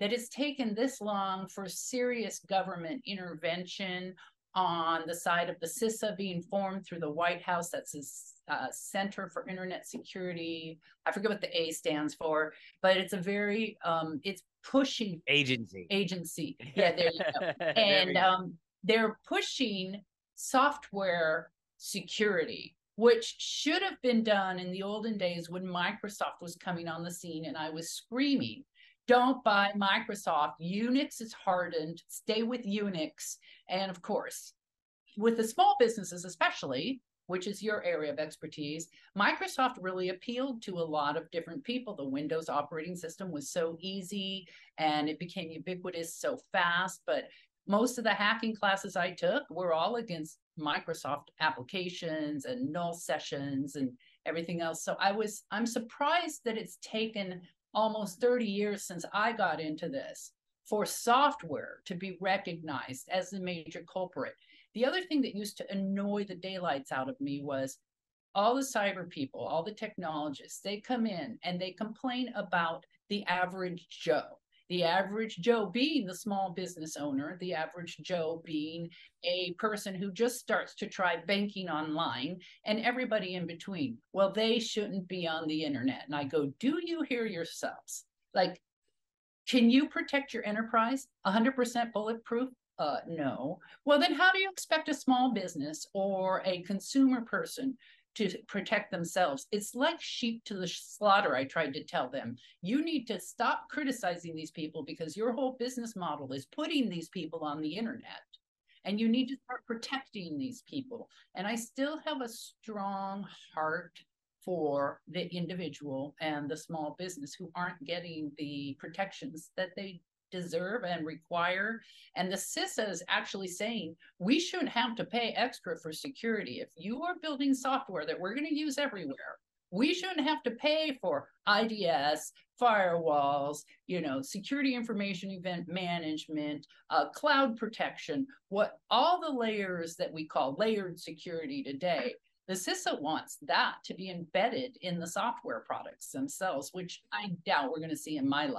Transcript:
that it's taken this long for serious government intervention on the side of the CISA being formed through the White House. That's a uh, Center for Internet Security. I forget what the A stands for, but it's a very um, it's pushing agency agency. Yeah, there you go. and um, they're pushing software security which should have been done in the olden days when Microsoft was coming on the scene and I was screaming, don't buy Microsoft. Unix is hardened. Stay with Unix. And of course, with the small businesses, especially, which is your area of expertise, Microsoft really appealed to a lot of different people. The Windows operating system was so easy and it became ubiquitous so fast. But most of the hacking classes I took were all against Microsoft applications and null sessions and everything else. So I was, I'm surprised that it's taken almost 30 years since I got into this for software to be recognized as the major culprit. The other thing that used to annoy the daylights out of me was all the cyber people, all the technologists, they come in and they complain about the average Joe the average Joe being the small business owner, the average Joe being a person who just starts to try banking online, and everybody in between. Well, they shouldn't be on the internet. And I go, Do you hear yourselves? Like, can you protect your enterprise 100% bulletproof? Uh, no. Well, then how do you expect a small business or a consumer person to protect themselves. It's like sheep to the slaughter, I tried to tell them. You need to stop criticizing these people because your whole business model is putting these people on the internet. And you need to start protecting these people. And I still have a strong heart for the individual and the small business who aren't getting the protections that they deserve and require. And the CISA is actually saying we shouldn't have to pay extra for security. If you are building software that we're going to use everywhere, we shouldn't have to pay for IDS, firewalls, you know, security information event management, uh, cloud protection, what all the layers that we call layered security today. The CISA wants that to be embedded in the software products themselves, which I doubt we're going to see in my life.